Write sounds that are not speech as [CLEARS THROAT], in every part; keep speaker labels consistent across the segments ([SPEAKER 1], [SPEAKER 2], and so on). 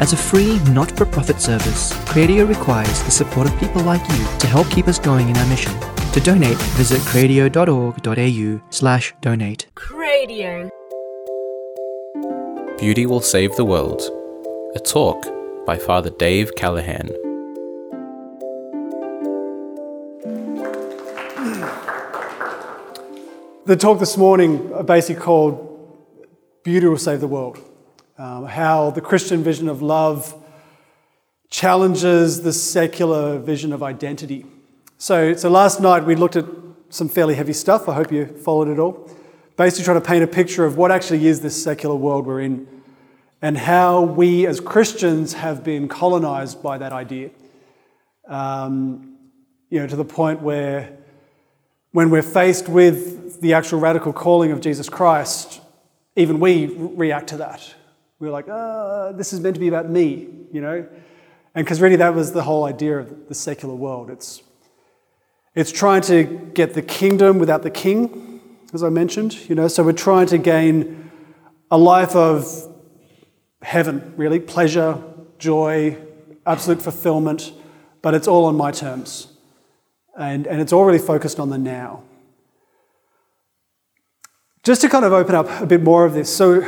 [SPEAKER 1] As a free, not for profit service, Cradio requires the support of people like you to help keep us going in our mission. To donate, visit cradio.org.au slash donate.
[SPEAKER 2] Cradio.
[SPEAKER 3] Beauty Will Save the World. A talk by Father Dave Callahan.
[SPEAKER 4] The talk this morning basically called Beauty Will Save the World. Um, how the Christian vision of love challenges the secular vision of identity. So, so last night we looked at some fairly heavy stuff. I hope you followed it all. Basically, trying to paint a picture of what actually is this secular world we're in and how we as Christians have been colonized by that idea. Um, you know, to the point where when we're faced with the actual radical calling of Jesus Christ, even we react to that. We're like, uh, this is meant to be about me, you know? And because really that was the whole idea of the secular world. It's, it's trying to get the kingdom without the king, as I mentioned, you know? So we're trying to gain a life of heaven, really pleasure, joy, absolute fulfillment, but it's all on my terms. And, and it's all really focused on the now. Just to kind of open up a bit more of this. So,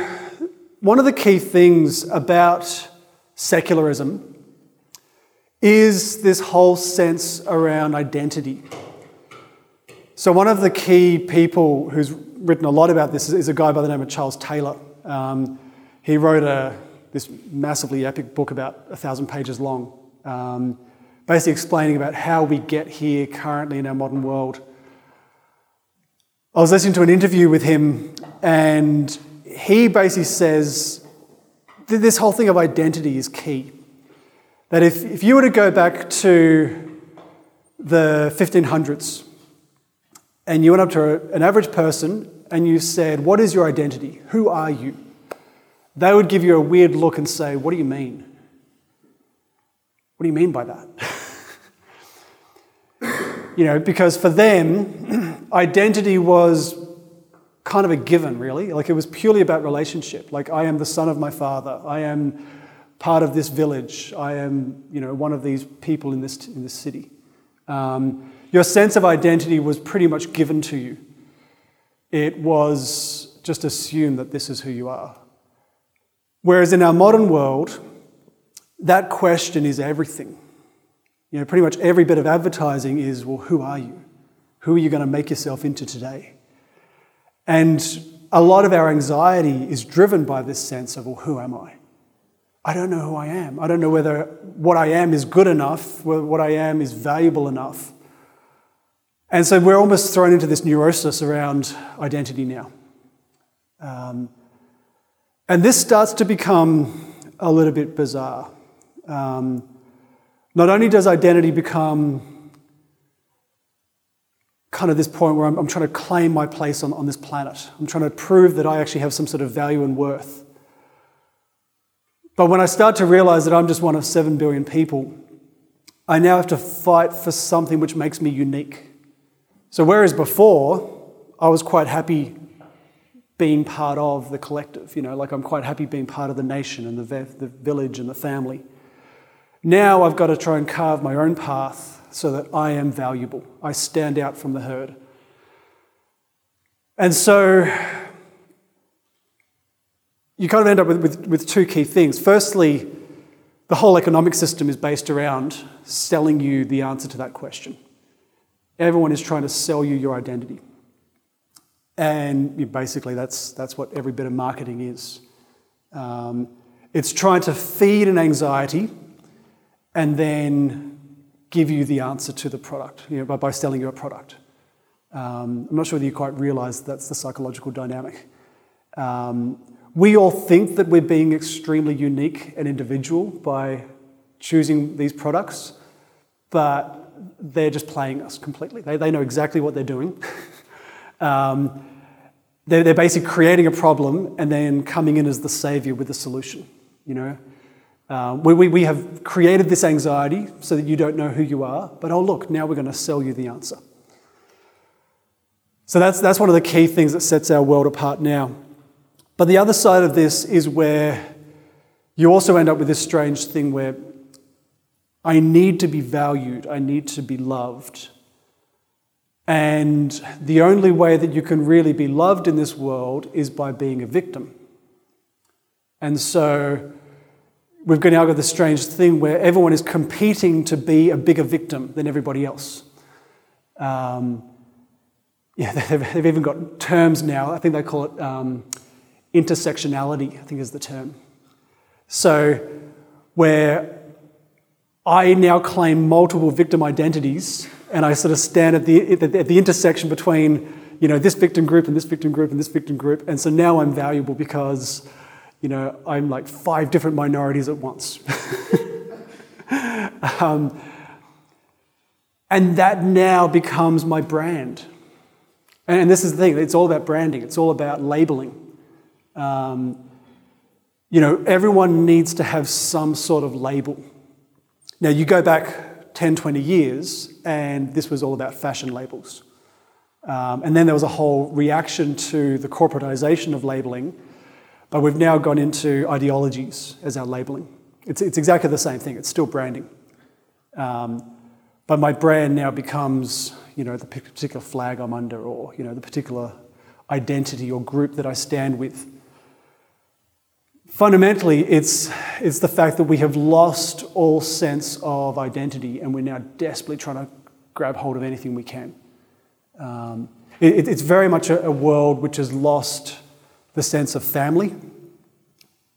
[SPEAKER 4] one of the key things about secularism is this whole sense around identity. So, one of the key people who's written a lot about this is a guy by the name of Charles Taylor. Um, he wrote a, this massively epic book about a thousand pages long, um, basically explaining about how we get here currently in our modern world. I was listening to an interview with him, and he basically says that this whole thing of identity is key. That if, if you were to go back to the 1500s and you went up to an average person and you said, What is your identity? Who are you? They would give you a weird look and say, What do you mean? What do you mean by that? [LAUGHS] you know, because for them, [CLEARS THROAT] identity was kind of a given, really. Like it was purely about relationship. Like, I am the son of my father. I am part of this village. I am, you know, one of these people in this, in this city. Um, your sense of identity was pretty much given to you. It was just assumed that this is who you are. Whereas in our modern world, that question is everything. You know, pretty much every bit of advertising is, well, who are you? Who are you going to make yourself into today? And a lot of our anxiety is driven by this sense of, well, who am I? I don't know who I am. I don't know whether what I am is good enough, whether what I am is valuable enough. And so we're almost thrown into this neurosis around identity now. Um, and this starts to become a little bit bizarre. Um, not only does identity become kind of this point where I'm, I'm, trying to claim my place on, on this planet, I'm trying to prove that I actually have some sort of value and worth. But when I start to realize that I'm just one of seven billion people, I now have to fight for something which makes me unique. So, whereas before I was quite happy being part of the collective, you know, like I'm quite happy being part of the nation and the, the village and the family. Now I've got to try and carve my own path so that I am valuable. I stand out from the herd. And so you kind of end up with, with, with, two key things. Firstly, the whole economic system is based around selling you the answer to that question. Everyone is trying to sell you your identity. And basically, that's, that's what every bit of marketing is. Um, it's trying to feed an anxiety and then give you the answer to the product you know, by, by selling you a product. Um, I'm not sure whether you quite realize that's the psychological dynamic. Um, we all think that we're being extremely unique and individual by choosing these products, but they're just playing us completely. They, they know exactly what they're doing. [LAUGHS] um, they're, they're basically creating a problem and then coming in as the savior with the solution. You know, um, we, we, we have created this anxiety so that you don't know who you are, but oh, look, now we're going to sell you the answer. So that's, that's one of the key things that sets our world apart now. But the other side of this is where you also end up with this strange thing where I need to be valued, I need to be loved. And the only way that you can really be loved in this world is by being a victim. And so we've got now got this strange thing where everyone is competing to be a bigger victim than everybody else. Um, yeah, [LAUGHS] they've, they've, even got terms now. I think they call it um, intersectionality, I think is the term. So, where I now claim multiple victim identities, and I sort of stand at the, at the intersection between you know, this victim group and this victim group and this victim group, and so now I'm valuable because you know, I'm like five different minorities at once. [LAUGHS] um, and that now becomes my brand. And this is the thing, it's all about branding, it's all about labeling. Um, you know, everyone needs to have some sort of label. Now, you go back 10, 20 years, and this was all about fashion labels. Um, and then there was a whole reaction to the corporatization of labeling, but we've now gone into ideologies as our labeling. It's, it's exactly the same thing, it's still branding. Um, but my brand now becomes, you know, the particular flag I'm under or, you know, the particular identity or group that I stand with. Fundamentally, it's, it's the fact that we have lost all sense of identity and we're now desperately trying to grab hold of anything we can. Um, it, it's very much a, a world which has lost the sense of family.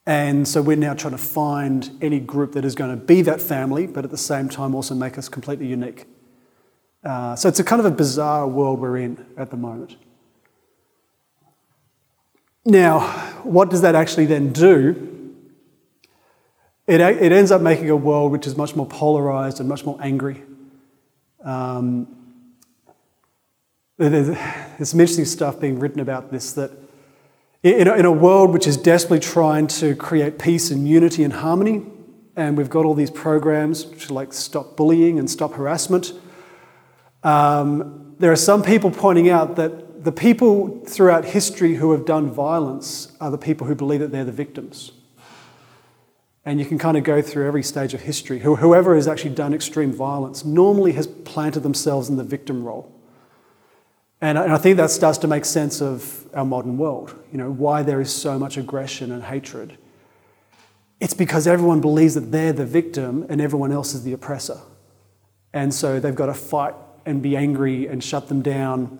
[SPEAKER 4] And so we're now trying to find any group that is going to be that family, but at the same time also make us completely unique. Uh, so it's a kind of a bizarre world we're in at the moment. Now, what does that actually then do? It, it ends up making a world which is much more polarized and much more angry. Um, there's, some interesting stuff being written about this that in a, in a world which is desperately trying to create peace and unity and harmony, and we've got all these programs which like stop bullying and stop harassment, um, there are some people pointing out that the people throughout history who have done violence are the people who believe that they're the victims. And you can kind of go through every stage of history. Whoever has actually done extreme violence normally has planted themselves in the victim role. And I think that starts to make sense of our modern world, you know, why there is so much aggression and hatred. It's because everyone believes that they're the victim and everyone else is the oppressor. And so they've got to fight and be angry and shut them down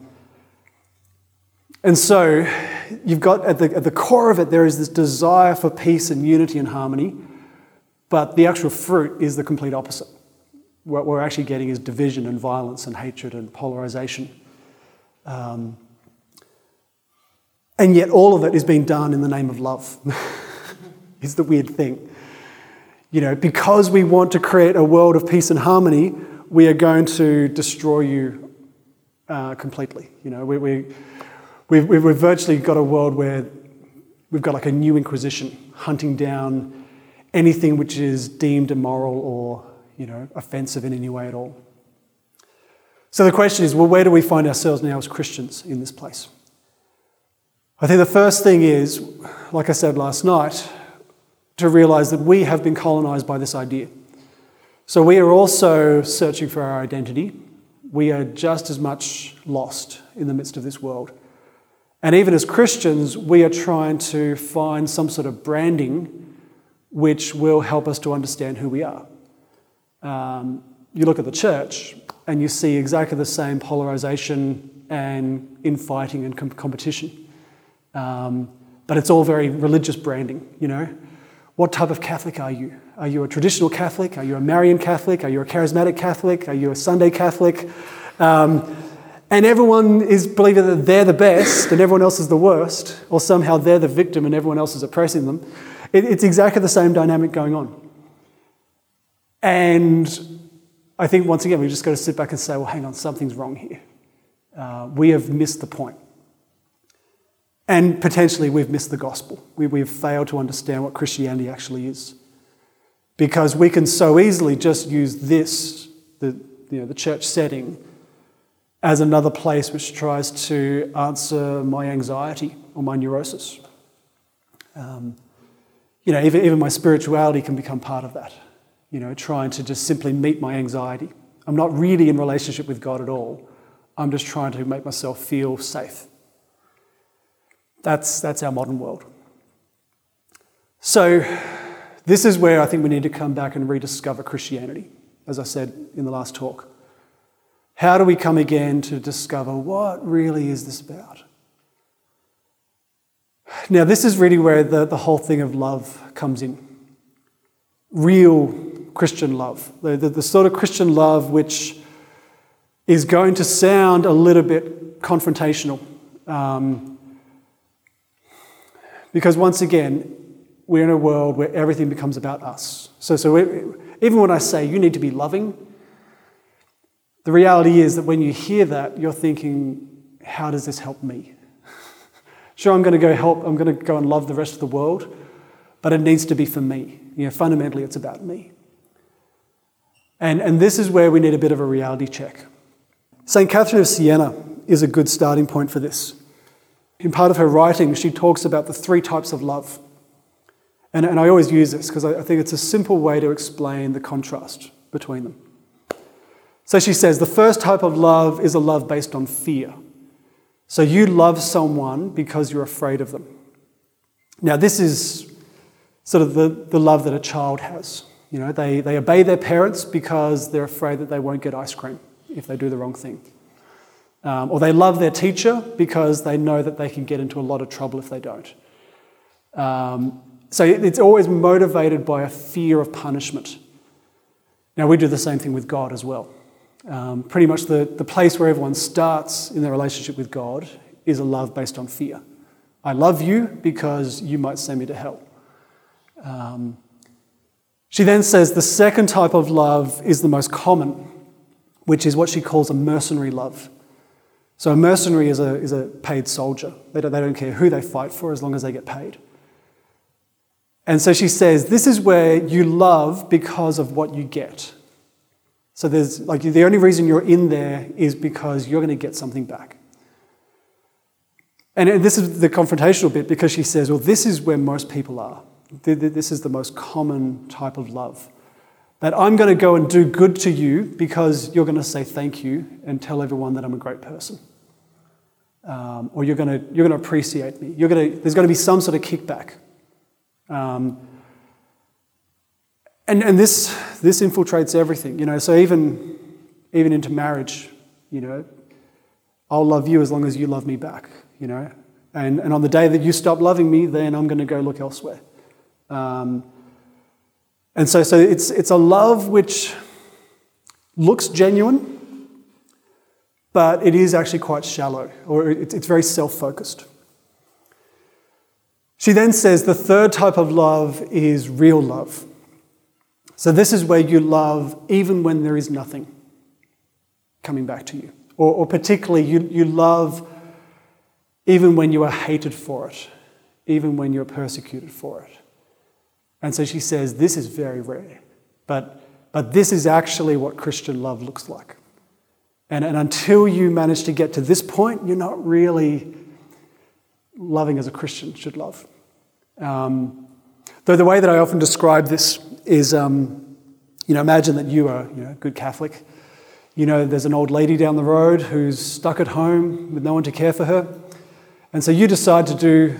[SPEAKER 4] and so you've got at the, at the core of it, there is this desire for peace and unity and harmony, but the actual fruit is the complete opposite. What we're actually getting is division and violence and hatred and polarization. Um, and yet, all of it is being done in the name of love, [LAUGHS] is the weird thing. You know, because we want to create a world of peace and harmony, we are going to destroy you uh, completely. You know, we, we We've, we've virtually got a world where we've got like a new inquisition hunting down anything which is deemed immoral or you know, offensive in any way at all. So the question is well, where do we find ourselves now as Christians in this place? I think the first thing is, like I said last night, to realize that we have been colonized by this idea. So we are also searching for our identity. We are just as much lost in the midst of this world. And even as Christians, we are trying to find some sort of branding which will help us to understand who we are. Um, you look at the church and you see exactly the same polarization and infighting and com- competition. Um, but it's all very religious branding, you know. What type of Catholic are you? Are you a traditional Catholic? Are you a Marian Catholic? Are you a charismatic Catholic? Are you a Sunday Catholic? Um, and everyone is believing that they're the best and everyone else is the worst, or somehow they're the victim and everyone else is oppressing them. It, it's exactly the same dynamic going on. And I think once again, we've just got to sit back and say, well, hang on, something's wrong here. Uh, we have missed the point. And potentially, we've missed the gospel. We, we've failed to understand what Christianity actually is. Because we can so easily just use this, the, you know, the church setting, as another place which tries to answer my anxiety or my neurosis. Um, you know, even, even my spirituality can become part of that. You know, trying to just simply meet my anxiety. I'm not really in relationship with God at all. I'm just trying to make myself feel safe. That's, that's our modern world. So, this is where I think we need to come back and rediscover Christianity, as I said in the last talk. How do we come again to discover what really is this about? Now, this is really where the, the whole thing of love comes in. Real Christian love. The, the, the sort of Christian love which is going to sound a little bit confrontational. Um, because once again, we're in a world where everything becomes about us. So, so even when I say you need to be loving, the reality is that when you hear that, you're thinking, how does this help me? [LAUGHS] sure, I'm going to go help, I'm going to go and love the rest of the world, but it needs to be for me. You know, fundamentally, it's about me. And, and this is where we need a bit of a reality check. St. Catherine of Siena is a good starting point for this. In part of her writing, she talks about the three types of love. And, and I always use this because I, I think it's a simple way to explain the contrast between them. So she says the first type of love is a love based on fear. So you love someone because you're afraid of them. Now, this is sort of the, the love that a child has. You know, they, they obey their parents because they're afraid that they won't get ice cream if they do the wrong thing. Um, or they love their teacher because they know that they can get into a lot of trouble if they don't. Um, so it's always motivated by a fear of punishment. Now, we do the same thing with God as well. Um, pretty much the, the place where everyone starts in their relationship with God is a love based on fear. I love you because you might send me to hell. Um, she then says the second type of love is the most common, which is what she calls a mercenary love. So a mercenary is a, is a paid soldier. They don't, they don't care who they fight for as long as they get paid. And so she says, this is where you love because of what you get. So there's like the only reason you're in there is because you're going to get something back. And this is the confrontational bit because she says, well, this is where most people are. This is the most common type of love. That I'm going to go and do good to you because you're going to say thank you and tell everyone that I'm a great person. Um, or you're going, to, you're going to appreciate me. You're going to, there's going to be some sort of kickback. Um, and and this, this infiltrates everything, you know. So even, even into marriage, you know, I'll love you as long as you love me back, you know. And, and on the day that you stop loving me, then I'm going to go look elsewhere. Um, and so, so it's, it's a love which looks genuine, but it is actually quite shallow, or it's, it's very self focused. She then says the third type of love is real love. So, this is where you love even when there is nothing coming back to you. Or, or particularly, you, you love even when you are hated for it, even when you're persecuted for it. And so she says, This is very rare, but, but this is actually what Christian love looks like. And, and until you manage to get to this point, you're not really loving as a Christian should love. Um, though the way that I often describe this is, um, you know, imagine that you are you know, a good Catholic. You know, there's an old lady down the road who's stuck at home with no one to care for her. And so you decide to do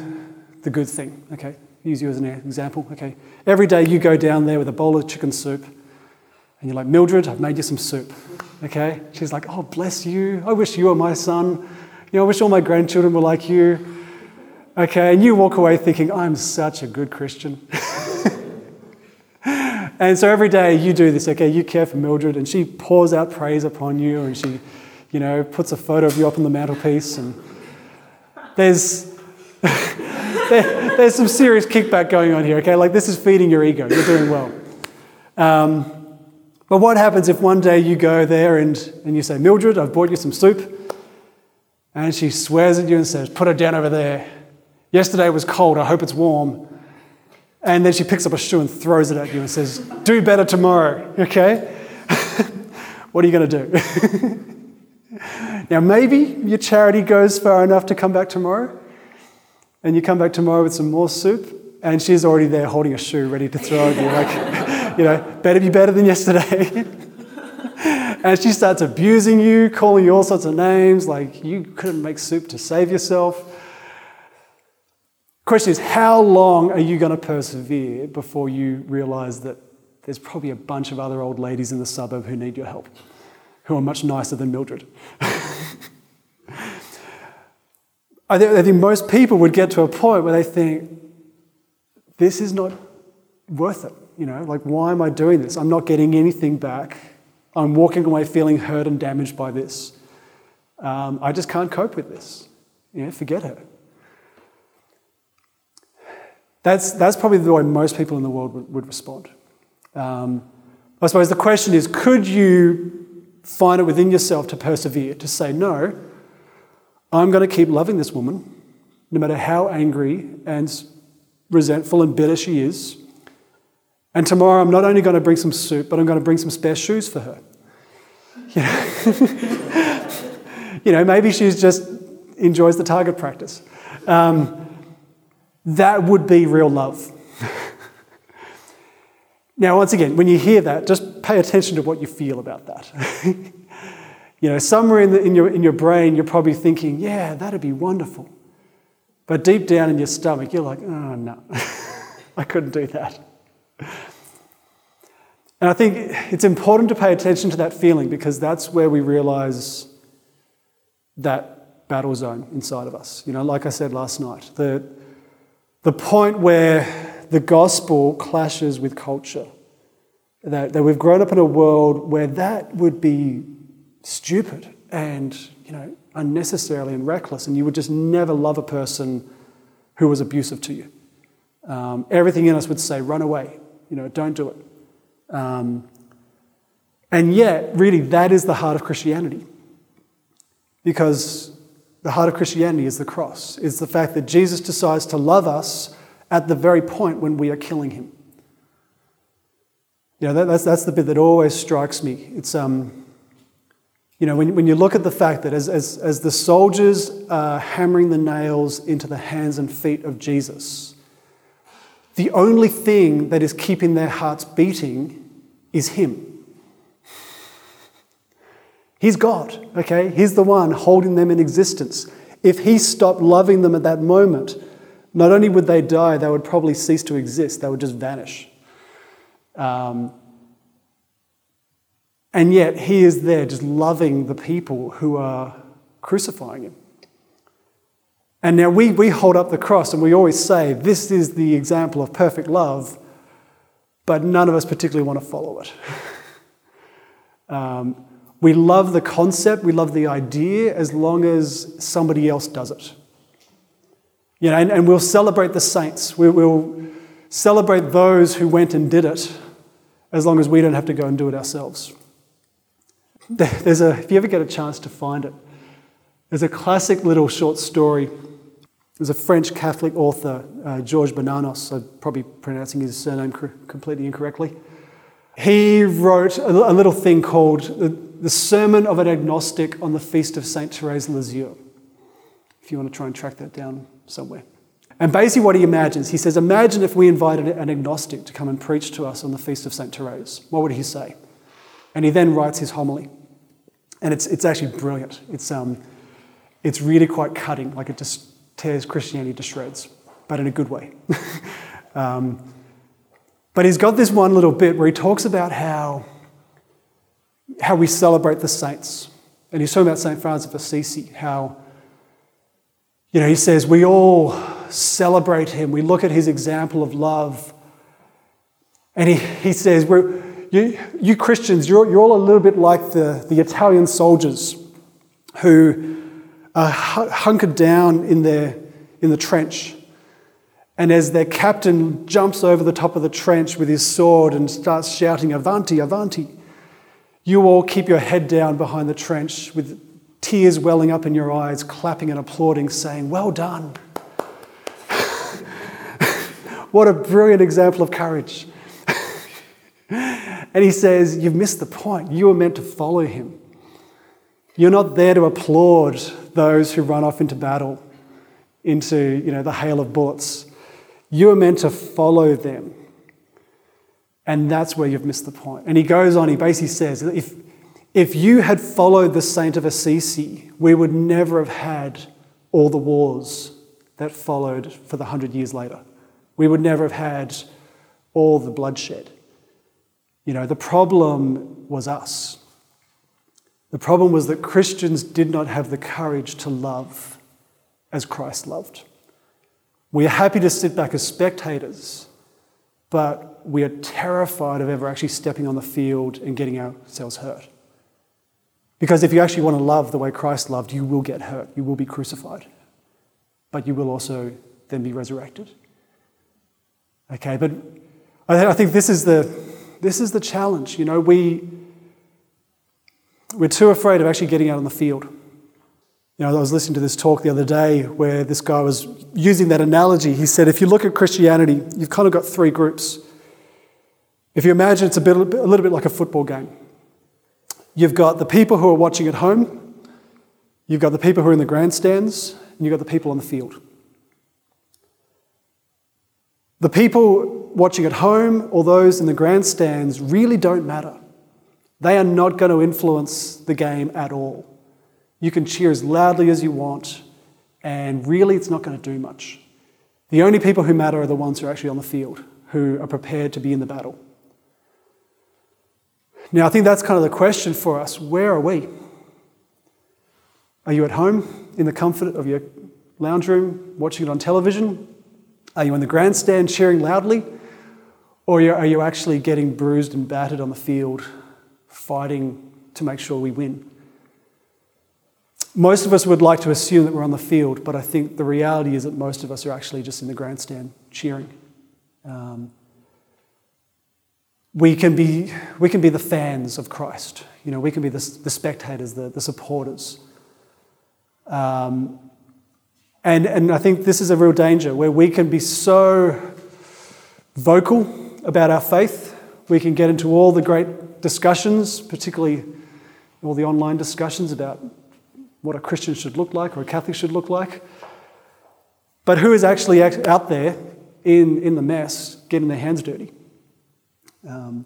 [SPEAKER 4] the good thing, okay? Use you as an example, okay? Every day you go down there with a bowl of chicken soup and you're like, Mildred, I've made you some soup, okay? She's like, oh, bless you. I wish you were my son. You know, I wish all my grandchildren were like you. Okay, and you walk away thinking, I'm such a good Christian. [LAUGHS] and so every day you do this, okay, you care for Mildred, and she pours out praise upon you, and she, you know, puts a photo of you up on the mantelpiece, and there's, [LAUGHS] there, there's some serious kickback going on here, okay? Like this is feeding your ego, you're doing well. Um, but what happens if one day you go there and, and you say, Mildred, I've bought you some soup, and she swears at you and says, put it down over there. Yesterday was cold, I hope it's warm. And then she picks up a shoe and throws it at you and says, Do better tomorrow, okay? [LAUGHS] what are you going to do? [LAUGHS] now, maybe your charity goes far enough to come back tomorrow, and you come back tomorrow with some more soup, and she's already there holding a shoe ready to throw at you. Like, [LAUGHS] you know, better be better than yesterday. [LAUGHS] and she starts abusing you, calling you all sorts of names, like you couldn't make soup to save yourself. Question is, how long are you going to persevere before you realize that there's probably a bunch of other old ladies in the suburb who need your help, who are much nicer than Mildred? [LAUGHS] I think most people would get to a point where they think, this is not worth it. You know, like, why am I doing this? I'm not getting anything back. I'm walking away feeling hurt and damaged by this. Um, I just can't cope with this. You know, forget her. That's, that's probably the way most people in the world would, would respond. Um, I suppose the question is could you find it within yourself to persevere, to say, no, I'm going to keep loving this woman, no matter how angry and resentful and bitter she is. And tomorrow I'm not only going to bring some soup, but I'm going to bring some spare shoes for her. You know, [LAUGHS] you know maybe she just enjoys the target practice. Um, that would be real love. [LAUGHS] now, once again, when you hear that, just pay attention to what you feel about that. [LAUGHS] you know, somewhere in, the, in, your, in your brain, you're probably thinking, yeah, that'd be wonderful. But deep down in your stomach, you're like, oh, no, [LAUGHS] I couldn't do that. And I think it's important to pay attention to that feeling because that's where we realize that battle zone inside of us. You know, like I said last night, the, the point where the gospel clashes with culture. That, that we've grown up in a world where that would be stupid and you know unnecessarily and reckless, and you would just never love a person who was abusive to you. Um, everything in us would say, "Run away," you know, don't do it. Um, and yet, really, that is the heart of Christianity, because the heart of Christianity is the cross, is the fact that Jesus decides to love us at the very point when we are killing him. You know, that, that's, that's the bit that always strikes me. It's, um, you know, when, when you look at the fact that as, as, as the soldiers are hammering the nails into the hands and feet of Jesus, the only thing that is keeping their hearts beating is Him. He's God, okay? He's the one holding them in existence. If He stopped loving them at that moment, not only would they die, they would probably cease to exist, they would just vanish. Um, and yet, He is there just loving the people who are crucifying Him. And now we, we hold up the cross and we always say, This is the example of perfect love, but none of us particularly want to follow it. [LAUGHS] um, we love the concept, we love the idea as long as somebody else does it. You know, and, and we'll celebrate the saints. We, will celebrate those who went and did it as long as we don't have to go and do it ourselves. [LAUGHS] There's a, if you ever get a chance to find it, there's a classic little short story. There's a French Catholic author, uh, Georges Bernanos, I'm probably pronouncing his surname completely incorrectly. He wrote a, a little thing called the Sermon of an Agnostic on the Feast of St. Therese Lisieux, if you want to try and track that down somewhere. And basically, what he imagines, he says, Imagine if we invited an agnostic to come and preach to us on the Feast of St. Therese. What would he say? And he then writes his homily. And it's, it's actually brilliant. It's, um, it's really quite cutting, like it just tears Christianity to shreds, but in a good way. [LAUGHS] um, but he's got this one little bit where he talks about how how we celebrate the saints. And he's talking about St. Francis of Assisi, how, you know, he says we all celebrate him, we look at his example of love. And he, he says, we're, you, you Christians, you're, you're all a little bit like the, the Italian soldiers who are hunkered down in, their, in the trench. And as their captain jumps over the top of the trench with his sword and starts shouting, Avanti, Avanti, you all keep your head down behind the trench with tears welling up in your eyes, clapping and applauding, saying, Well done. [LAUGHS] what a brilliant example of courage. And he says, You've missed the point. You were meant to follow him. You're not there to applaud those who run off into battle, into you know, the hail of bullets. You are meant to follow them. And that's where you've missed the point. And he goes on, he basically says, if, if you had followed the saint of Assisi, we would never have had all the wars that followed for the hundred years later. We would never have had all the bloodshed. You know, the problem was us. The problem was that Christians did not have the courage to love as Christ loved. We are happy to sit back as spectators, but we are terrified of ever actually stepping on the field and getting ourselves hurt. Because if you actually want to love the way Christ loved, you will get hurt, you will be crucified, but you will also then be resurrected. Okay, but I think this is the, this is the challenge. You know, we, we're too afraid of actually getting out on the field. You know, I was listening to this talk the other day where this guy was using that analogy. He said, if you look at Christianity, you've kind of got three groups. If you imagine it's a, bit, a little bit like a football game, you've got the people who are watching at home, you've got the people who are in the grandstands, and you've got the people on the field. The people watching at home or those in the grandstands really don't matter. They are not going to influence the game at all. You can cheer as loudly as you want, and really it's not going to do much. The only people who matter are the ones who are actually on the field, who are prepared to be in the battle. Now, I think that's kind of the question for us. Where are we? Are you at home in the comfort of your lounge room, watching it on television? Are you in the grandstand cheering loudly? Or are you actually getting bruised and battered on the field, fighting to make sure we win? Most of us would like to assume that we're on the field, but I think the reality is that most of us are actually just in the grandstand cheering. Um, we, can be, we can be the fans of Christ. You know, we can be the, the spectators, the, the supporters. Um, and, and I think this is a real danger where we can be so vocal about our faith. We can get into all the great discussions, particularly all the online discussions about what a Christian should look like or a Catholic should look like. But who is actually out there in, in the mess getting their hands dirty? Um,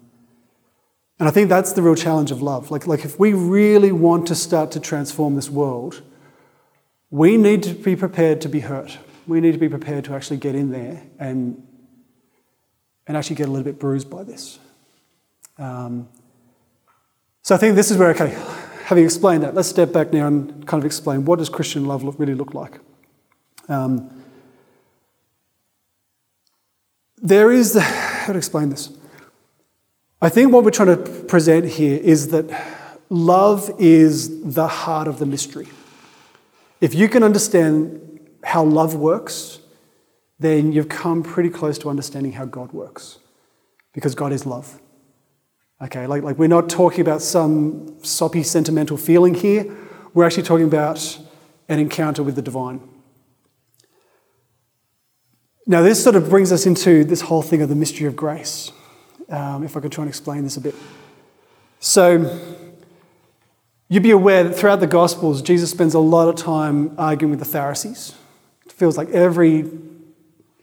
[SPEAKER 4] and I think that's the real challenge of love. Like, like, if we really want to start to transform this world, we need to be prepared to be hurt. We need to be prepared to actually get in there and, and actually get a little bit bruised by this. Um, so I think this is where, okay, having explained that, let's step back now and kind of explain what does Christian love look, really look like. Um, there is, the, how to explain this? I think what we're trying to present here is that love is the heart of the mystery. If you can understand how love works, then you've come pretty close to understanding how God works. Because God is love. Okay, like, like we're not talking about some soppy sentimental feeling here. We're actually talking about an encounter with the divine. Now, this sort of brings us into this whole thing of the mystery of grace. Um, if I could try and explain this a bit. So, You'd be aware that throughout the Gospels, Jesus spends a lot of time arguing with the Pharisees. It feels like every,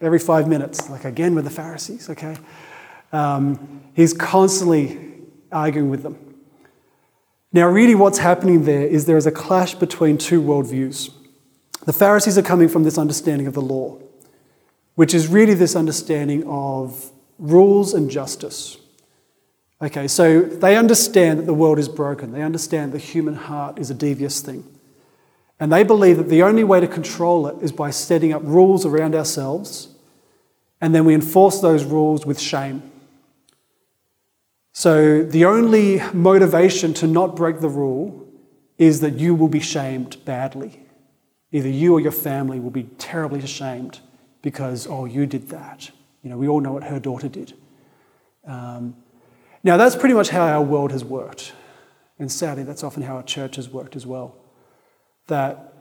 [SPEAKER 4] every five minutes, like again with the Pharisees, okay? Um, he's constantly arguing with them. Now, really, what's happening there is there is a clash between two worldviews. The Pharisees are coming from this understanding of the law, which is really this understanding of rules and justice. Okay, so they understand that the world is broken. They understand the human heart is a devious thing. And they believe that the only way to control it is by setting up rules around ourselves, and then we enforce those rules with shame. So the only motivation to not break the rule is that you will be shamed badly. Either you or your family will be terribly ashamed because, oh, you did that. You know, we all know what her daughter did. Um, now, that's pretty much how our world has worked. And sadly, that's often how our church has worked as well. That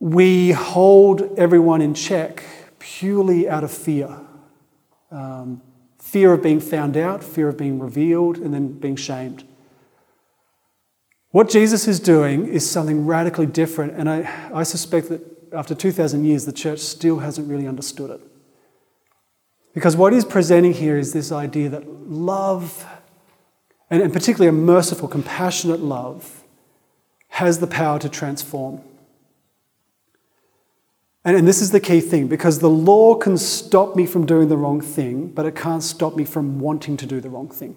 [SPEAKER 4] we hold everyone in check purely out of fear um, fear of being found out, fear of being revealed, and then being shamed. What Jesus is doing is something radically different, and I, I suspect that after 2,000 years, the church still hasn't really understood it. Because what he's presenting here is this idea that love, and, and particularly a merciful, compassionate love, has the power to transform. And, and this is the key thing because the law can stop me from doing the wrong thing, but it can't stop me from wanting to do the wrong thing.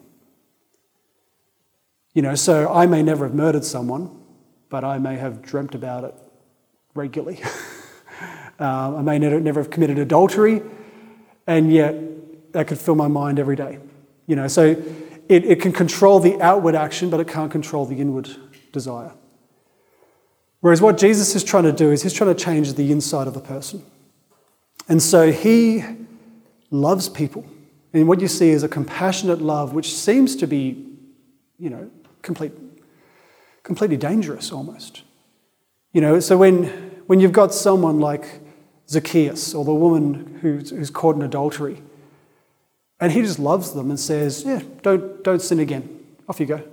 [SPEAKER 4] You know, so I may never have murdered someone, but I may have dreamt about it regularly. [LAUGHS] um, I may never, never have committed adultery, and yet that could fill my mind every day. You know, so it, it can control the outward action, but it can't control the inward desire. Whereas what Jesus is trying to do is he's trying to change the inside of the person. And so he loves people. And what you see is a compassionate love, which seems to be, you know, complete, completely dangerous almost. You know, so when, when you've got someone like Zacchaeus or the woman who's, who's caught in adultery, and he just loves them and says, Yeah, don't, don't sin again. Off you go.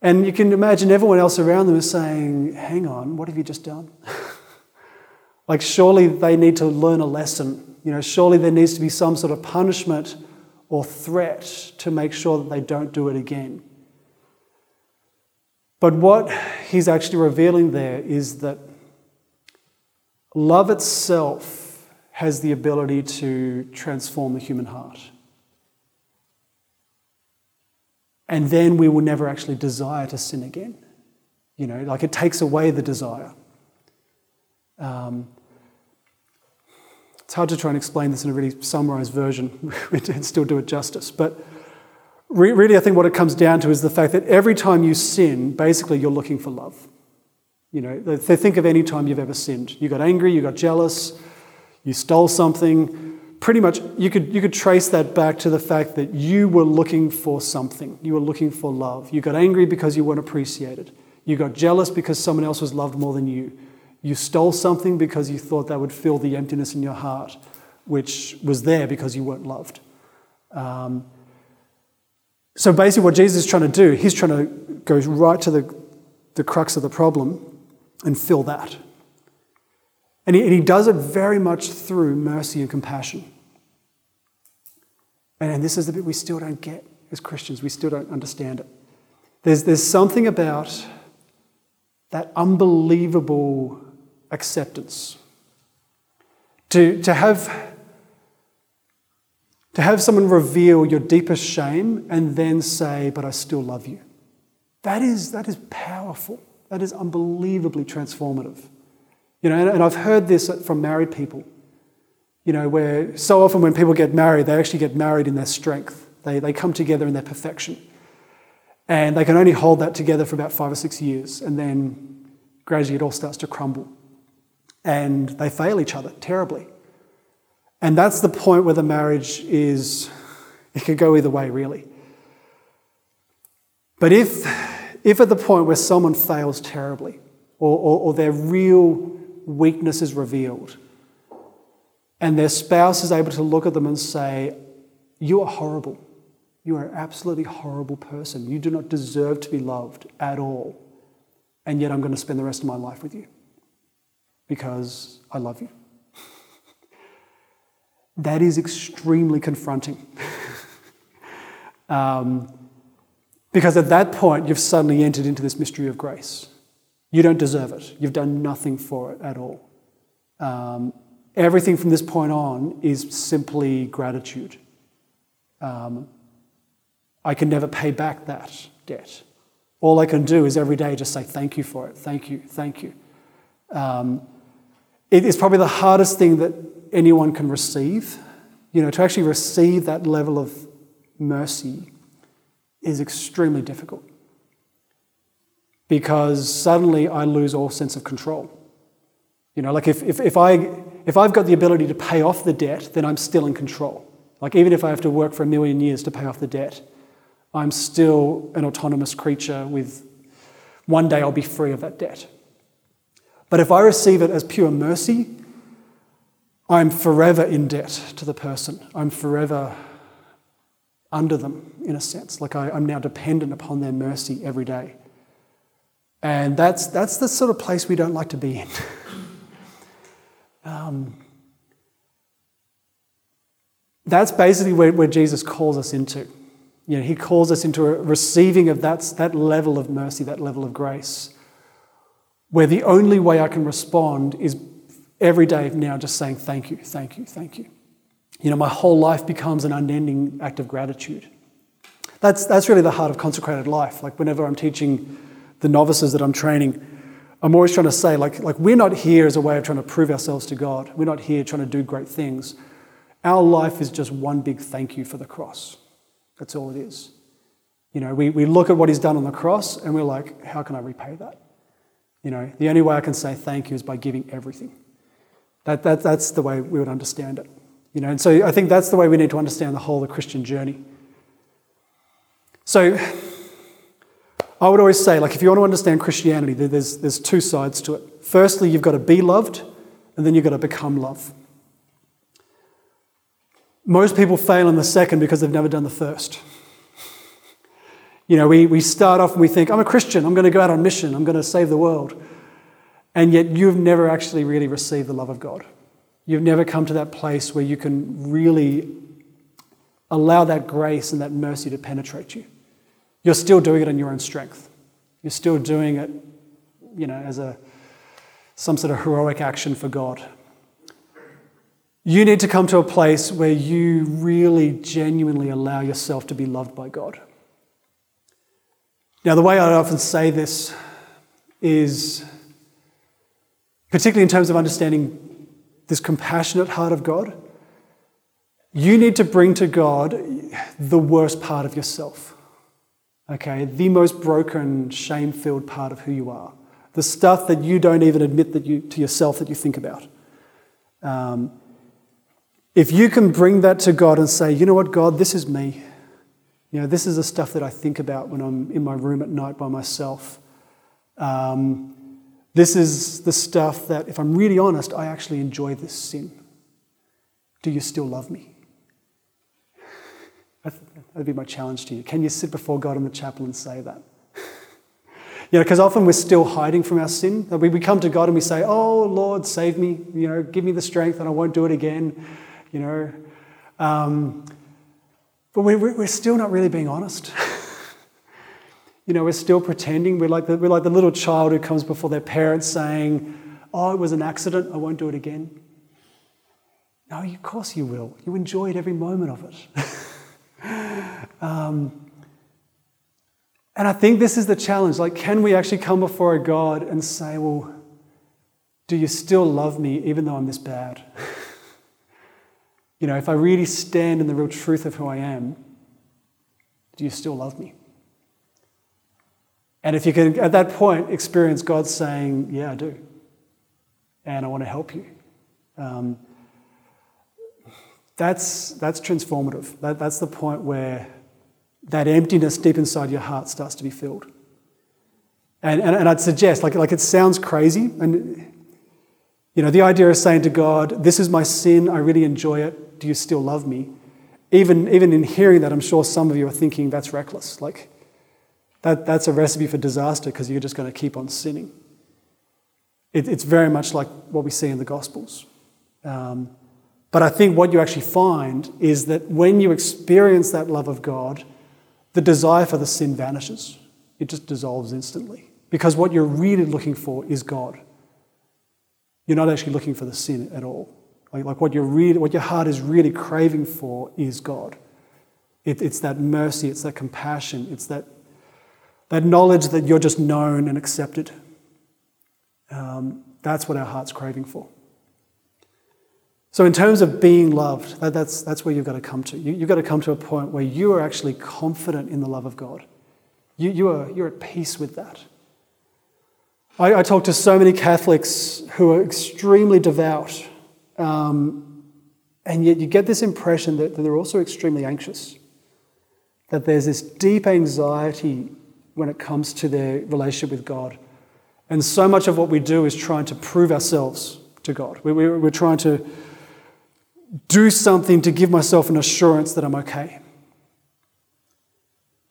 [SPEAKER 4] And you can imagine everyone else around them is saying, Hang on, what have you just done? [LAUGHS] like, surely they need to learn a lesson. You know, surely there needs to be some sort of punishment or threat to make sure that they don't do it again. But what he's actually revealing there is that love itself has the ability to transform the human heart. And then we will never actually desire to sin again. You know, like it takes away the desire. Um, it's hard to try and explain this in a really summarized version [LAUGHS] and still do it justice. But really, I think what it comes down to is the fact that every time you sin, basically you're looking for love. You know, they think of any time you've ever sinned. You got angry, you got jealous, you stole something. Pretty much, you could, you could trace that back to the fact that you were looking for something. You were looking for love. You got angry because you weren't appreciated. You got jealous because someone else was loved more than you. You stole something because you thought that would fill the emptiness in your heart, which was there because you weren't loved. Um, so basically, what Jesus is trying to do, he's trying to go right to the, the crux of the problem and fill that. And he, and he does it very much through mercy and compassion. And, and this is the bit we still don't get as Christians, we still don't understand it. There's, there's something about that unbelievable acceptance. To, to have to have someone reveal your deepest shame and then say, But I still love you. That is, that is powerful. That is unbelievably transformative. You know, and I've heard this from married people, you know, where so often when people get married, they actually get married in their strength. They, they come together in their perfection. And they can only hold that together for about five or six years, and then gradually it all starts to crumble. And they fail each other terribly. And that's the point where the marriage is, it could go either way, really. But if, if at the point where someone fails terribly, or, or, or their real weakness is revealed, and their spouse is able to look at them and say, You are horrible. You are an absolutely horrible person. You do not deserve to be loved at all. And yet I'm going to spend the rest of my life with you because I love you. [LAUGHS] That is extremely confronting. [LAUGHS] um, because at that point, you've suddenly entered into this mystery of grace. You don't deserve it, you've done nothing for it at all. Um, everything from this point on is simply gratitude. Um, I can never pay back that debt. All I can do is every day just say thank you for it, thank you, thank you. Um, it is probably the hardest thing that anyone can receive. You know, to actually receive that level of mercy is extremely difficult because suddenly I lose all sense of control. You know, like if, if, if, I, if I've got the ability to pay off the debt, then I'm still in control. Like even if I have to work for a million years to pay off the debt, I'm still an autonomous creature with one day I'll be free of that debt. But if I receive it as pure mercy, I'm forever in debt to the person. I'm forever under them, in a sense. Like I, am now dependent upon their mercy every day. And that's, that's the sort of place we don't like to be in. [LAUGHS] um, that's basically where, where Jesus calls us into. You know, he calls us into a receiving of that, that level of mercy, that level of grace, where the only way I can respond is every day now just saying thank you, thank you, thank you. You know, my whole life becomes an unending act of gratitude. That's, that's really the heart of consecrated life. Like whenever I'm teaching the novices that I'm training, I'm always trying to say, like, like we're not here as a way of trying to prove ourselves to God. We're not here trying to do great things. Our life is just one big thank you for the cross. That's all it is. You know, we, we look at what he's done on the cross and we're like, how can I repay that? You know, the only way I can say thank you is by giving everything. That, that, that's the way we would understand it. You know, and so I think that's the way we need to understand the whole of the Christian journey. So I would always say, like, if you want to understand Christianity, there's, there's two sides to it. Firstly, you've got to be loved, and then you've got to become love. Most people fail in the second because they've never done the first. You know, we, we start off and we think, I'm a Christian, I'm going to go out on mission, I'm going to save the world. And yet you've never actually really received the love of God. You've never come to that place where you can really allow that grace and that mercy to penetrate you. You're still doing it in your own strength. You're still doing it, you know, as a some sort of heroic action for God. You need to come to a place where you really genuinely allow yourself to be loved by God. Now, the way I often say this is, particularly in terms of understanding this compassionate heart of God, you need to bring to God the worst part of yourself. Okay, the most broken, shame filled part of who you are. The stuff that you don't even admit that you, to yourself that you think about. Um, if you can bring that to God and say, you know what, God, this is me. You know, this is the stuff that I think about when I'm in my room at night by myself. Um, this is the stuff that, if I'm really honest, I actually enjoy this sin. Do you still love me? That'd be my challenge to you. Can you sit before God in the chapel and say that? [LAUGHS] you know, because often we're still hiding from our sin. We come to God and we say, Oh, Lord, save me. You know, give me the strength and I won't do it again you know. Um, but we're, we're still not really being honest. [LAUGHS] you know, we're still pretending. We're like, the, we're like the little child who comes before their parents saying, Oh, it was an accident, I won't do it again. No, of course you will. You enjoyed every moment of it. [LAUGHS] um, and I think this is the challenge. Like, can we actually come before a God and say, Well, do you still love me even though I'm this bad? [LAUGHS] You know, if I really stand in the real truth of who I am, do you still love me? And if you can, at that point, experience God saying, Yeah, I do. And I want to help you. Um, that's, that's transformative. That, that's the point where that emptiness deep inside your heart starts to be filled. And, and, and I'd suggest, like, like it sounds crazy, and you know, the idea of saying to God, This is my sin, I really enjoy it, do you still love me? Even, even in hearing that, I'm sure some of you are thinking that's reckless. Like, that, that's a recipe for disaster because you're just going to keep on sinning. It, it's very much like what we see in the Gospels. Um, but I think what you actually find is that when you experience that love of God, the desire for the sin vanishes. It just dissolves instantly. Because what you're really looking for is God. You're not actually looking for the sin at all. Like, like what, you really, what your heart is really craving for is God. It, it's that mercy, it's that compassion, it's that, that knowledge that you're just known and accepted. Um, that's what our heart's craving for. So, in terms of being loved, that, that's, that's where you've got to come to. You, have got to come to a point where you are actually confident in the love of God. You, you are, you're at peace with that. I, I talk to so many Catholics who are extremely devout um, and yet you get this impression that, that they're also extremely anxious, that there's this deep anxiety when it comes to their relationship with God. And so much of what we do is trying to prove ourselves to God. We, we, we're trying to do something to give myself an assurance that I'm okay.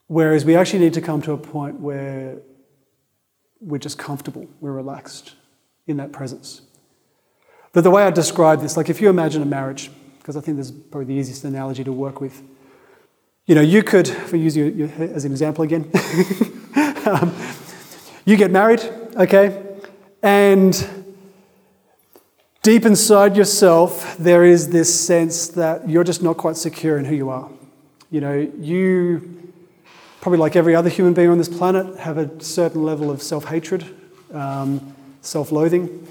[SPEAKER 4] Whereas we actually need to come to a point where we're just comfortable, we're relaxed in that presence. But the way I describe this, like if you imagine a marriage, because I think this is probably the easiest analogy to work with. You know, you could, if we use you, as an example again, [LAUGHS] um, you get married, okay, and deep inside yourself, there is this sense that you're just not quite secure in who you are. You know, you, probably like every other human being on this planet, have a certain level of self hatred, um, self loathing.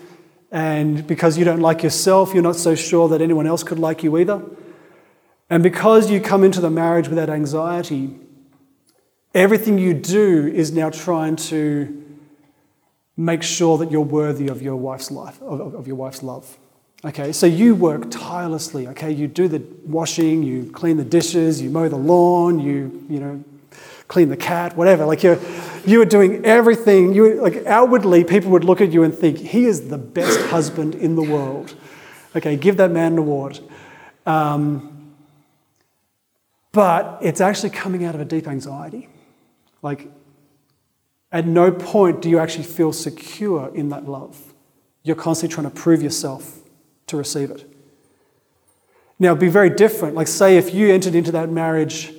[SPEAKER 4] And because you don't like yourself, you're not so sure that anyone else could like you either. And because you come into the marriage with that anxiety, everything you do is now trying to make sure that you're worthy of your wife's life, of, of your wife's love. Okay, so you work tirelessly. Okay, you do the washing, you clean the dishes, you mow the lawn, you you know clean the cat, whatever. Like you're you are doing everything. You like outwardly, people would look at you and think he is the best husband in the world. Okay, give that man an award. Um, but it's actually coming out of a deep anxiety. Like at no point do you actually feel secure in that love. You're constantly trying to prove yourself to receive it. Now, it'd be very different. Like, say, if you entered into that marriage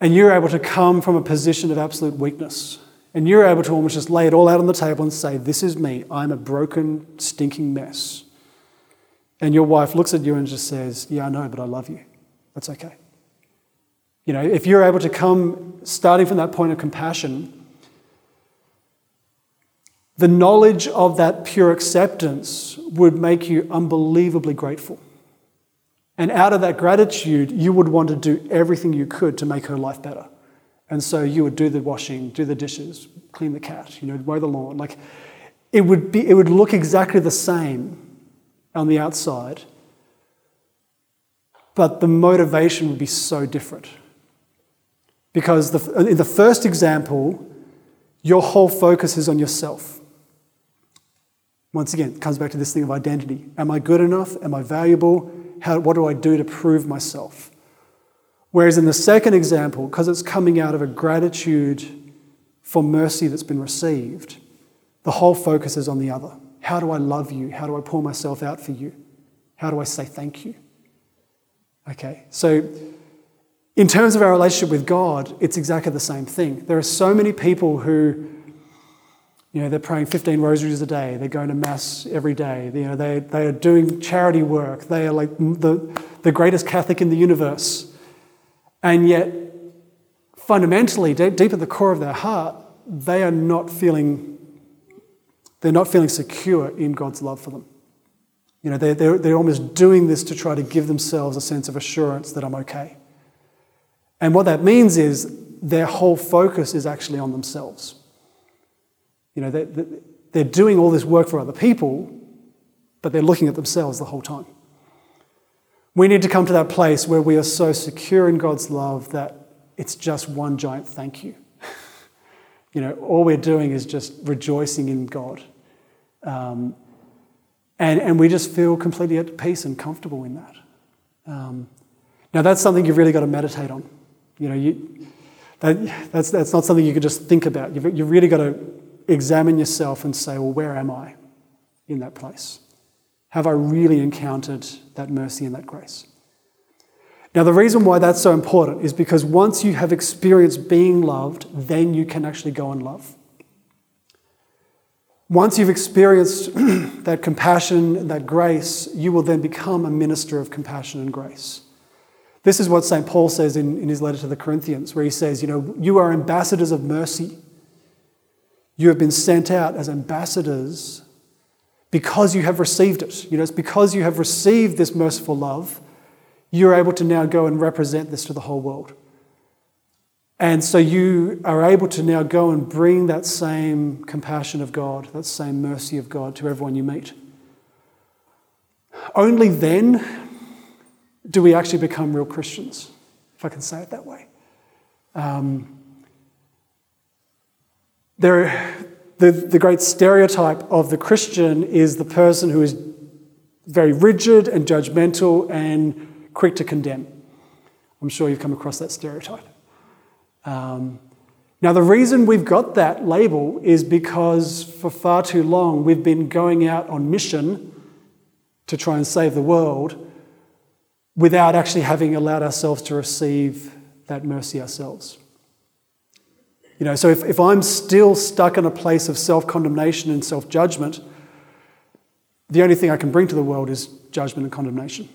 [SPEAKER 4] and you're able to come from a position of absolute weakness, and you're able to almost just lay it all out on the table and say, This is me. I'm a broken, stinking mess. And your wife looks at you and just says, Yeah, I know, but I love you. That's okay. You know, if you're able to come starting from that point of compassion the knowledge of that pure acceptance would make you unbelievably grateful. And out of that gratitude, you would want to do everything you could to make her life better. And so you would do the washing, do the dishes, clean the cat, you know, mow the lawn. Like it would be, it would look exactly the same on the outside, but the motivation would be so different. Because the, in the first example, your whole focus is on yourself. Once again, it comes back to this thing of identity. Am I good enough? Am I valuable? How, what do I do to prove myself? Whereas in the second example, because it's coming out of a gratitude for mercy that's been received, the whole focus is on the other. How do I love you? How do I pour myself out for you? How do I say thank you? Okay, so in terms of our relationship with God, it's exactly the same thing. There are so many people who you know, they're praying 15 rosaries a day. They're going to Mass every day. You know, they, they are doing charity work. They are like the, the greatest Catholic in the universe. And yet, fundamentally, deep, deep at the core of their heart, they are not feeling, they're not feeling secure in God's love for them. You know, they're, they're, they're almost doing this to try to give themselves a sense of assurance that I'm okay. And what that means is their whole focus is actually on themselves. You know, they're, they're doing all this work for other people, but they're looking at themselves the whole time. We need to come to that place where we are so secure in God's love that it's just one giant thank you. [LAUGHS] you know, all we're doing is just rejoicing in God. Um, and, and we just feel completely at peace and comfortable in that. Um, now, that's something you've really got to meditate on. You know, you, that, that's, that's not something you can just think about. You've, you've really got to examine yourself and say, well, where am I in that place? Have I really encountered that mercy and that grace? Now, the reason why that's so important is because once you have experienced being loved, then you can actually go and love. Once you've experienced [CLEARS THROAT] that compassion, that grace, you will then become a minister of compassion and grace. This is what St. Paul says in, in his letter to the Corinthians, where he says, You know, you are ambassadors of mercy. You have been sent out as ambassadors because you have received it. You know, it's because you have received this merciful love, you're able to now go and represent this to the whole world. And so you are able to now go and bring that same compassion of God, that same mercy of God to everyone you meet. Only then do we actually become real Christians, if I can say it that way. Um, there, the, the great stereotype of the Christian is the person who is very rigid and judgmental and quick to condemn. I'm sure you've come across that stereotype. Um, now, the reason we've got that label is because for far too long we've been going out on mission to try and save the world without actually having allowed ourselves to receive that mercy ourselves. You know, so if, if I'm still stuck in a place of self condemnation and self judgment, the only thing I can bring to the world is judgment and condemnation.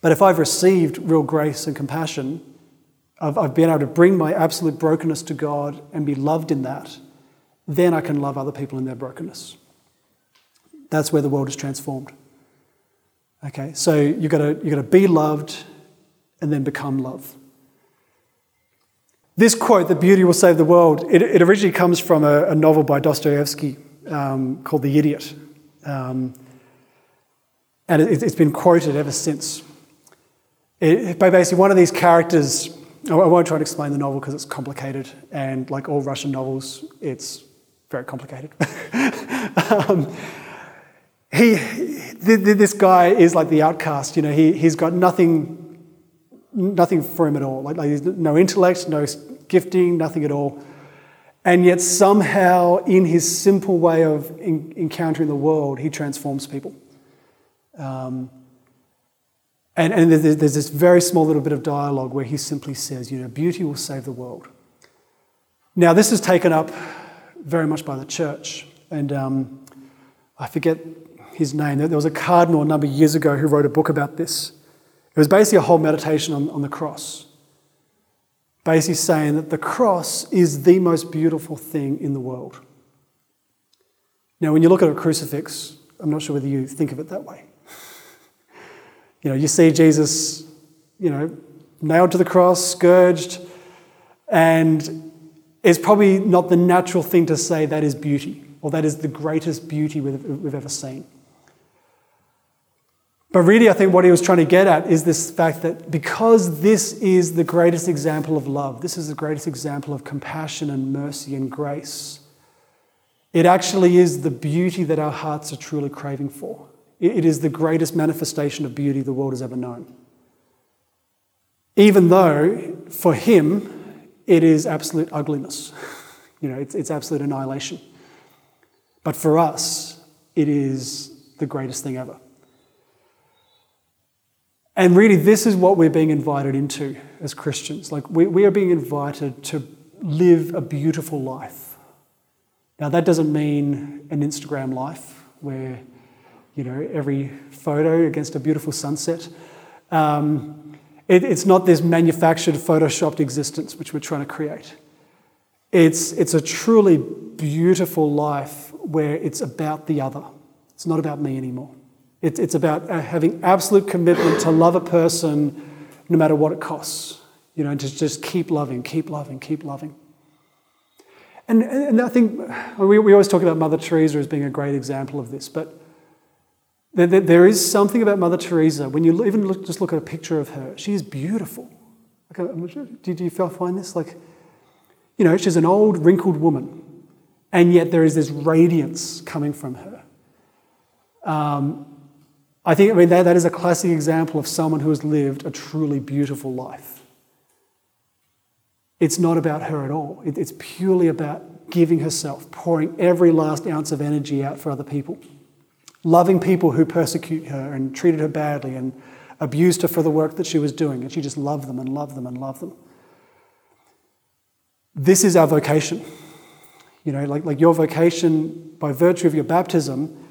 [SPEAKER 4] But if I've received real grace and compassion, I've, I've been able to bring my absolute brokenness to God and be loved in that, then I can love other people in their brokenness. That's where the world is transformed. Okay, so you've got to, you've got to be loved and then become love. This quote, "The beauty will save the world," it, it originally comes from a, a novel by Dostoevsky um, called The Idiot. Um, and it, has been quoted ever since. It, by basically, one of these characters, I won't try to explain the novel because it's complicated, and like all Russian novels, it's very complicated. [LAUGHS] um, he, this guy is like the outcast. You know, he, he's got nothing, nothing for him at all. Like, like no intellect, no gifting, nothing at all. And yet, somehow, in his simple way of in, encountering the world, he transforms people. Um, and, and there's, there's this very small little bit of dialogue where he simply says, you know, beauty will save the world. Now, this is taken up very much by the church. And um, I forget his name. There was a cardinal a number of years ago who wrote a book about this. It was basically a whole meditation on, on the cross. Basically saying that the cross is the most beautiful thing in the world. Now, when you look at a crucifix, I'm not sure whether you think of it that way. [LAUGHS] You know, you see Jesus, you know, nailed to the cross, scourged, and it's probably not the natural thing to say that is beauty or that is the greatest beauty we've, we've ever seen. But really, I think what he was trying to get at is this fact that because this is the greatest example of love, this is the greatest example of compassion and mercy and grace, it actually is the beauty that our hearts are truly craving for. It is the greatest manifestation of beauty the world has ever known. Even though, for him, it is absolute ugliness. [LAUGHS] You know, it's, it's absolute annihilation. But for us, it is the greatest thing ever. And really, this is what we're being invited into as Christians. Like, we, we are being invited to live a beautiful life. Now, that doesn't mean an Instagram life where, you know, every photo against a beautiful sunset. Um, it, it's not this manufactured, photoshopped existence which we're trying to create. It's, it's a truly beautiful life where it's about the other. It's not about me anymore. It, it's about uh, having absolute commitment to love a person no matter what it costs. You know, to just keep loving, keep loving, keep loving. And, and I think we, we always talk about Mother Teresa as being a great example of this, but there, there is something about Mother Teresa, when you even look, just look at a picture of her, she is beautiful. did you find this? Like, you know, she's an old, wrinkled woman, and yet there is this radiance coming from her. Um, I think I mean, that, that is a classic example of someone who has lived a truly beautiful life. It's not about her at all. It, it's purely about giving herself, pouring every last ounce of energy out for other people, loving people who persecute her and treated her badly and abused her for the work that she was doing. And she just loved them and loved them and loved them. This is our vocation. You know, like, like your vocation by virtue of your baptism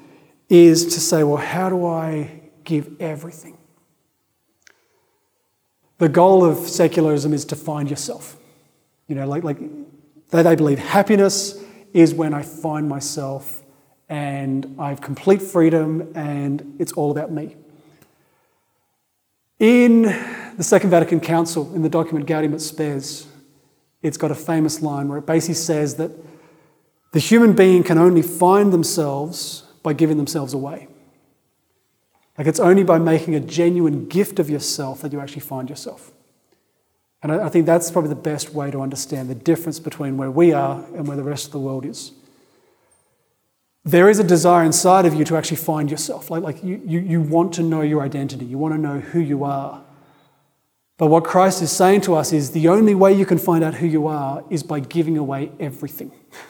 [SPEAKER 4] is to say, well, how do I give everything? The goal of secularism is to find yourself. You know, like, like they, they believe happiness is when I find myself and I have complete freedom and it's all about me. In the Second Vatican Council, in the document Gaudium et Spes, it's got a famous line where it basically says that the human being can only find themselves by giving themselves away. Like it's only by making a genuine gift of yourself that you actually find yourself. And I think that's probably the best way to understand the difference between where we are and where the rest of the world is. There is a desire inside of you to actually find yourself. Like, like you, you, you want to know your identity, you want to know who you are. But what Christ is saying to us is the only way you can find out who you are is by giving away everything. [LAUGHS]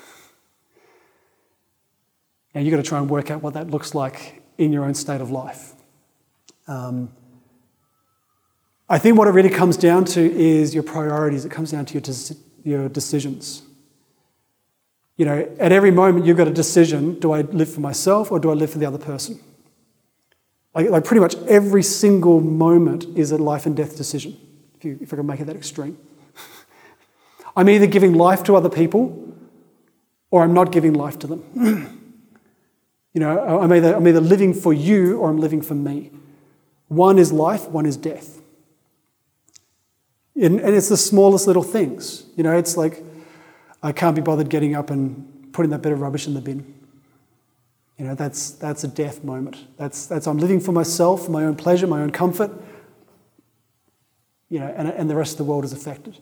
[SPEAKER 4] And you've got to try and work out what that looks like in your own state of life. Um, I think what it really comes down to is your priorities. It comes down to your, des- your decisions. You know, at every moment you've got a decision do I live for myself or do I live for the other person? Like, like pretty much every single moment is a life and death decision, if, you, if I can make it that extreme. [LAUGHS] I'm either giving life to other people or I'm not giving life to them. [CLEARS THROAT] you know, I'm either, I'm either living for you or I'm living for me. One is life, one is death. And, and it's the smallest little things. You know, it's like I can't be bothered getting up and putting that bit of rubbish in the bin. You know, that's, that's a death moment. That's, that's I'm living for myself, my own pleasure, my own comfort. You know, and, and the rest of the world is affected.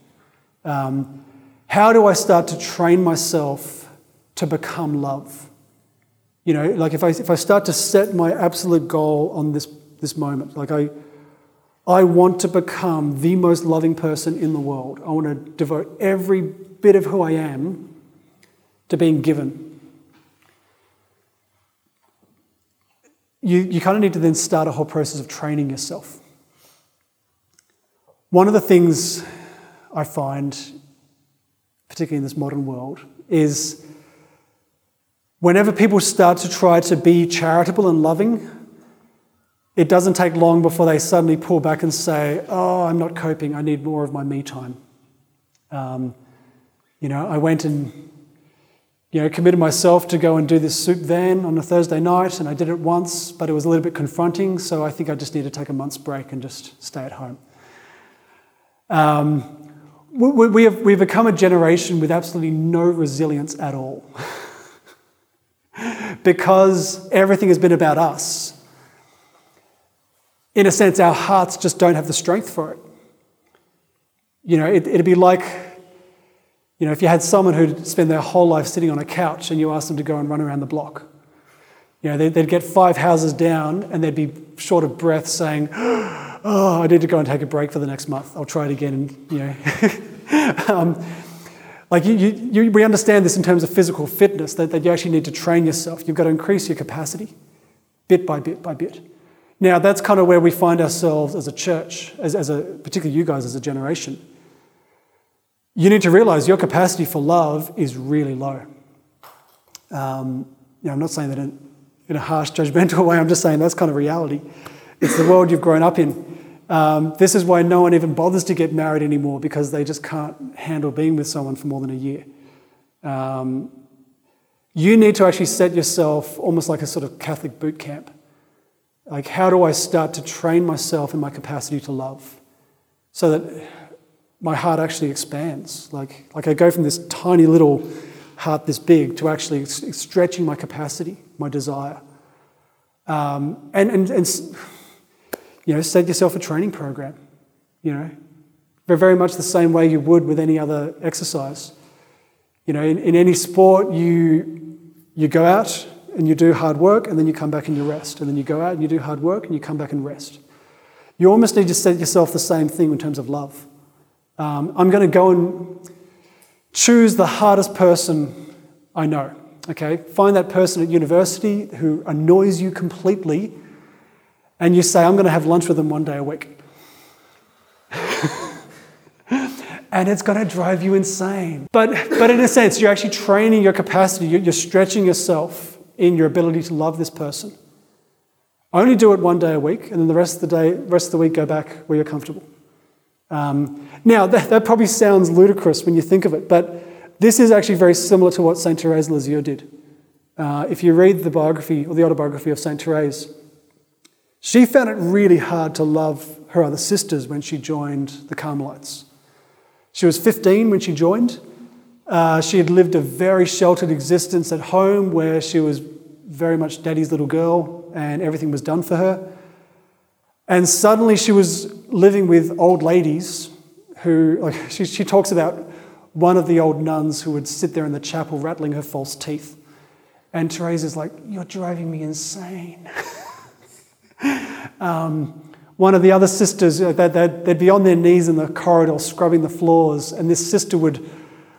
[SPEAKER 4] Um, how do I start to train myself to become love? You know, like if I, if I start to set my absolute goal on this, this moment, like I, I want to become the most loving person in the world. I want to devote every bit of who I am to being given you, you kind of need to then start a whole process of training yourself. One of the things I find, particularly in this modern world, is whenever people start to try to be charitable and loving, it doesn't take long before they suddenly pull back and say, Oh, I'm not coping, I need more of my me time. Um, you know, I went and you know, committed myself to go and do this soup van on a Thursday night, and I did it once, but it was a little bit confronting, so I think I just need to take a month's break and just stay at home. Um, we, we have, we've become a generation with absolutely no resilience at all. [LAUGHS] because everything has been about us. In a sense, our hearts just don't have the strength for it. You know, it, it'd be like you know, if you had someone who'd spend their whole life sitting on a couch and you asked them to go and run around the block, you know, they'd, they'd get five houses down and they'd be short of breath saying, Oh, I need to go and take a break for the next month. I'll try it again. And, you know, [LAUGHS] um, like you, you, we understand this in terms of physical fitness, that, that you actually need to train yourself. You've got to increase your capacity bit by bit by bit. Now, that's kind of where we find ourselves as a church, as, as a, particularly you guys as a generation you need to realize your capacity for love is really low. Um, you know, I'm not saying that in, in, a harsh, judgmental [LAUGHS] way, I'm just saying that's kind of reality. It's the world you've grown up in. Um, this is why no one even bothers to get married anymore because they just can't handle being with someone for more than a year. Um, you need to actually set yourself almost like a sort of Catholic boot camp. Like, how do I start to train myself in my capacity to love? So that my heart actually expands. Like, like I go from this tiny little heart this big to actually stretching my capacity, my desire. Um, and, and, and, you know, set yourself a training program, you know, very much the same way you would with any other exercise. You know, in, in any sport, you, you go out and you do hard work and then you come back and you rest. And then you go out and you do hard work and you come back and rest. You almost need to set yourself the same thing in terms of love. Um, I'm going to go and choose the hardest person I know. Okay, find that person at university who annoys you completely, and you say, I'm going to have lunch with them one day a week. [LAUGHS] and it's going to drive you insane. But, but in a sense, you're actually training your capacity, you're stretching yourself in your ability to love this person. Only do it one day a week, and then the rest of the day, rest of the week, go back where you're comfortable. Um, now, that, that, probably sounds ludicrous when you think of it, but this is actually very similar to what St. Therese Lisieux did. Uh, if you read the biography or the autobiography of St. Therese, she found it really hard to love her other sisters when she joined the Carmelites. She was 15 when she joined. Uh, she had lived a very sheltered existence at home where she was very much daddy's little girl and everything was done for her. And suddenly she was living with old ladies who, like, [LAUGHS] she, she talks about one of the old nuns who would sit there in the chapel rattling her false teeth. And Teresa's like, You're driving me insane. [LAUGHS] um, one of the other sisters, they'd, be on their knees in the corridor scrubbing the floors, and this sister would,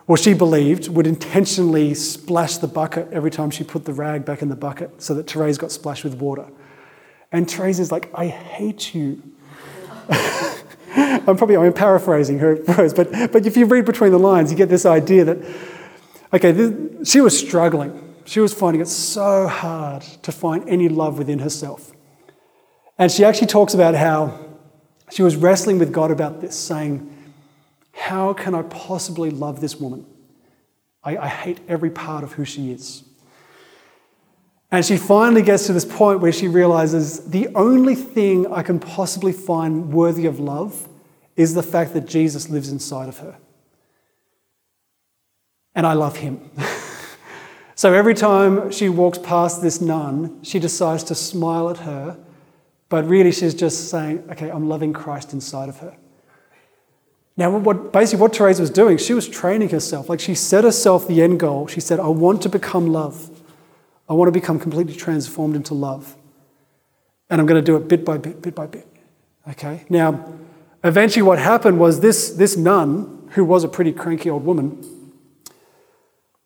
[SPEAKER 4] well, she believed, would intentionally splash the bucket every time she put the rag back in the bucket so that Therese got splashed with water. And Teresa's like, I hate you. [LAUGHS] I'm probably I'm paraphrasing her words, but, but if you read between the lines, you get this idea that, okay, this, she was struggling. She was finding it so hard to find any love within herself. And she actually talks about how she was wrestling with God about this, saying, How can I possibly love this woman? I, I hate every part of who she is. And she finally gets to this point where she realizes the only thing I can possibly find worthy of love is the fact that Jesus lives inside of her. And I love him. [LAUGHS] so every time she walks past this nun, she decides to smile at her, but really she's just saying, okay, I'm loving Christ inside of her. Now, what, basically, what Therese was doing, she was training herself. Like she set herself the end goal. She said, I want to become love. I want to become completely transformed into love. And I'm going to do it bit by bit, bit by bit. Okay? Now, eventually, what happened was this, this nun, who was a pretty cranky old woman,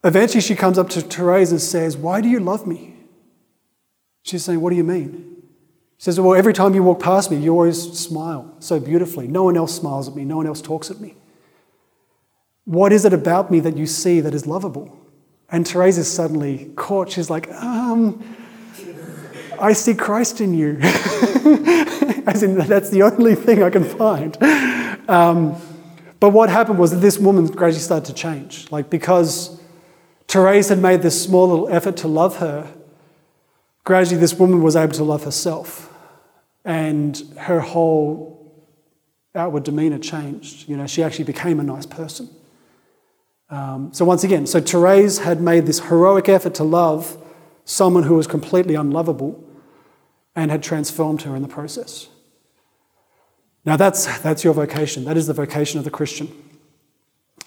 [SPEAKER 4] eventually she comes up to Therese and says, Why do you love me? She's saying, What do you mean? Says, Well, every time you walk past me, you always smile so beautifully. No one else smiles at me, no one else talks at me. What is it about me that you see that is lovable? And Therese is suddenly caught. She's like, um, I see Christ in you. [LAUGHS] As in, that's the only thing I can find. Um, but what happened was that this woman gradually started to change. Like, because Therese had made this small little effort to love her, gradually this woman was able to love herself. And her whole outward demeanor changed. You know, she actually became a nice person. Um, so, once again, so Therese had made this heroic effort to love someone who was completely unlovable and had transformed her in the process. Now, that's, that's your vocation. That is the vocation of the Christian.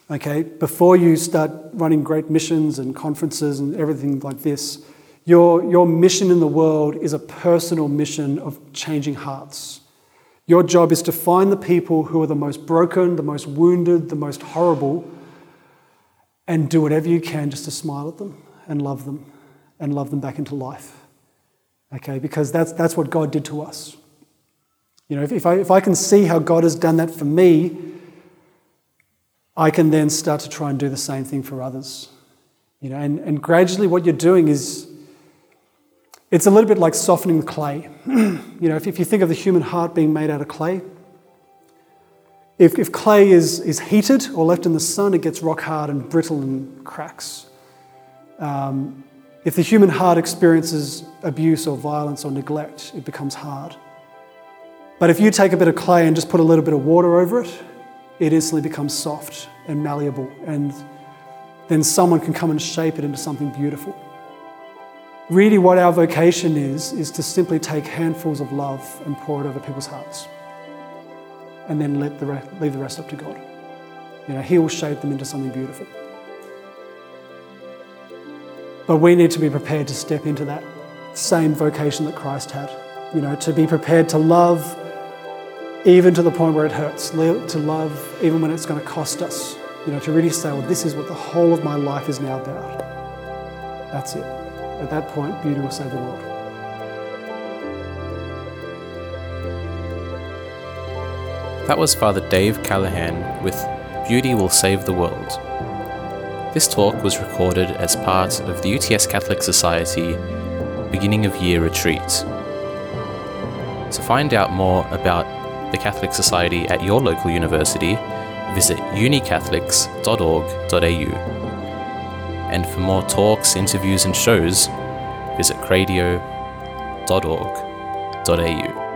[SPEAKER 4] Okay, before you start running great missions and conferences and everything like this, your, your mission in the world is a personal mission of changing hearts. Your job is to find the people who are the most broken, the most wounded, the most horrible, and do whatever you can just to smile at them and love them and love them back into life. Okay, because that's, that's what God did to us. You know, if, if, I, if I can see how God has done that for me, I can then start to try and do the same thing for others. You know, and, and gradually what you're doing is it's a little bit like softening the clay. [CLEARS THROAT] you know, if, if you think of the human heart being made out of clay, if, if clay is, is heated or left in the sun, it gets rock hard and brittle and cracks. Um, if the human heart experiences abuse or violence or neglect, it becomes hard. But if you take a bit of clay and just put a little bit of water over it, it instantly becomes soft and malleable, and then someone can come and shape it into something beautiful. Really, what our vocation is, is to simply take handfuls of love and pour it over people's hearts and then let the rest, leave the rest up to God. You know, He will shape them into something beautiful. But we need to be prepared to step into that same vocation that Christ had. You know, to be prepared to love even to the point where it hurts, to love even when it's going to cost us. You know, to really say, well, this is what the whole of my life is now about. That's it. At that point, beauty will save the world.
[SPEAKER 3] That was Father Dave Callaghan with Beauty Will Save the World. This talk was recorded as part of the UTS Catholic Society beginning of year retreat. To find out more about the Catholic Society at your local university, visit unicatholics.org.au. And for more talks, interviews, and shows, visit cradio.org.au.